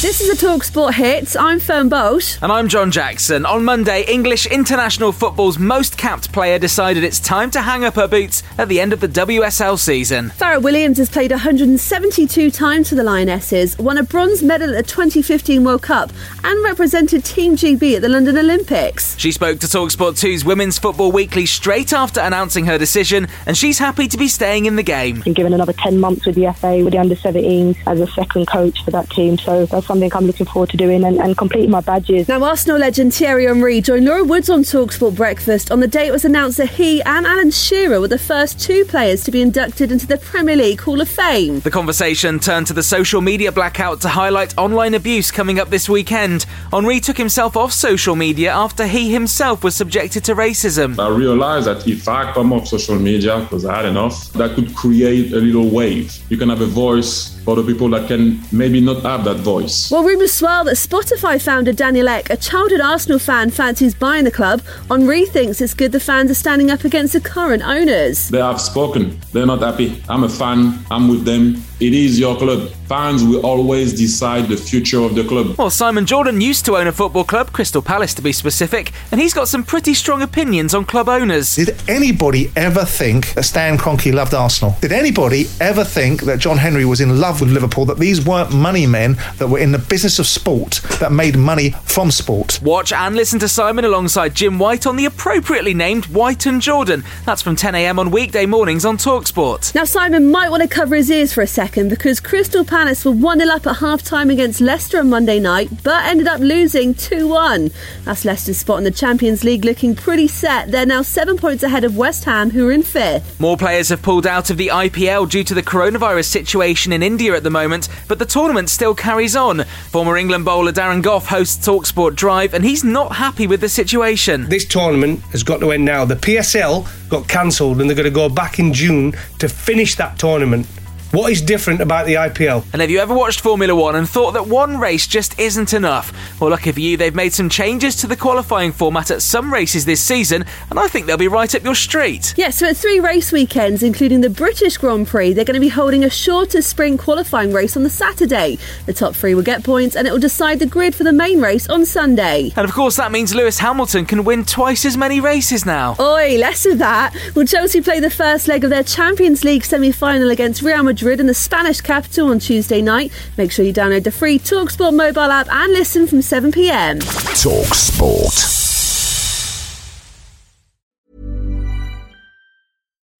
This is a Talk Sport Hits. I'm Fern Bolt. And I'm John Jackson. On Monday, English international football's most capped player decided it's time to hang up her boots at the end of the WSL season. Fara Williams has played 172 times for the Lionesses, won a bronze medal at the 2015 World Cup, and represented Team GB at the London Olympics. She spoke to Talksport 2's Women's Football Weekly straight after announcing her decision, and she's happy to be staying in the game. Been given another 10 months with the FA, with the under 17s as a second coach for that team, so that's something I'm looking forward to doing and, and completing my badges. Now, Arsenal legend Thierry Henry joined Laura Woods on Talksport Breakfast on the day it was announced that he and Alan Shearer were the first two players to be inducted into the Premier League Hall of Fame. The conversation turned to the social media blackout to highlight online abuse coming up this weekend. Henry took himself off social media after he himself was subjected to racism. I realized that if I come off social media because I had enough, that could create a little wave. You can have a voice for the people that can maybe not have that voice. Well, rumours swirl that Spotify founder Daniel Ek, a childhood Arsenal fan, fancies buying the club. Henry thinks it's good the fans are standing up against the current owners. They have spoken. They're not happy. I'm a fan. I'm with them. It is your club. Fans will always decide the future of the club. Well, Simon Jordan used to own a football club, Crystal Palace to be specific, and he's got some pretty strong opinions on club owners. Did anybody ever think that Stan Kroenke loved Arsenal? Did anybody ever think that John Henry was in love with Liverpool? That these weren't money men that were in the business of sport that made money from sport? Watch and listen to Simon alongside Jim White on the appropriately named White and Jordan. That's from 10am on weekday mornings on Talksport. Now, Simon might want to cover his ears for a second because Crystal Palace were 1 0 up at half time against Leicester on Monday night, but ended up losing 2 1. That's Leicester's spot in the Champions League looking pretty set. They're now seven points ahead of West Ham, who are in fifth. More players have pulled out of the IPL due to the coronavirus situation in India at the moment, but the tournament still carries on. Former England bowler Darren Gough hosts Talksport Drive, and he's not happy with the situation. This tournament has got to end now. The PSL got cancelled, and they're going to go back in June to finish that tournament. What is different about the IPL? And have you ever watched Formula One and thought that one race just isn't enough? Well, lucky for you, they've made some changes to the qualifying format at some races this season, and I think they'll be right up your street. Yes, so at three race weekends, including the British Grand Prix, they're going to be holding a shorter sprint qualifying race on the Saturday. The top three will get points, and it will decide the grid for the main race on Sunday. And of course, that means Lewis Hamilton can win twice as many races now. Oi, less of that. Will Chelsea play the first leg of their Champions League semi final against Real Madrid? Madrid in the Spanish capital on Tuesday night. Make sure you download the free Talksport mobile app and listen from 7 pm. Talk Sport.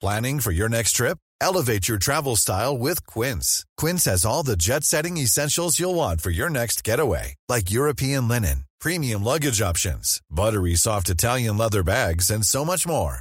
Planning for your next trip? Elevate your travel style with Quince. Quince has all the jet setting essentials you'll want for your next getaway, like European linen, premium luggage options, buttery soft Italian leather bags, and so much more.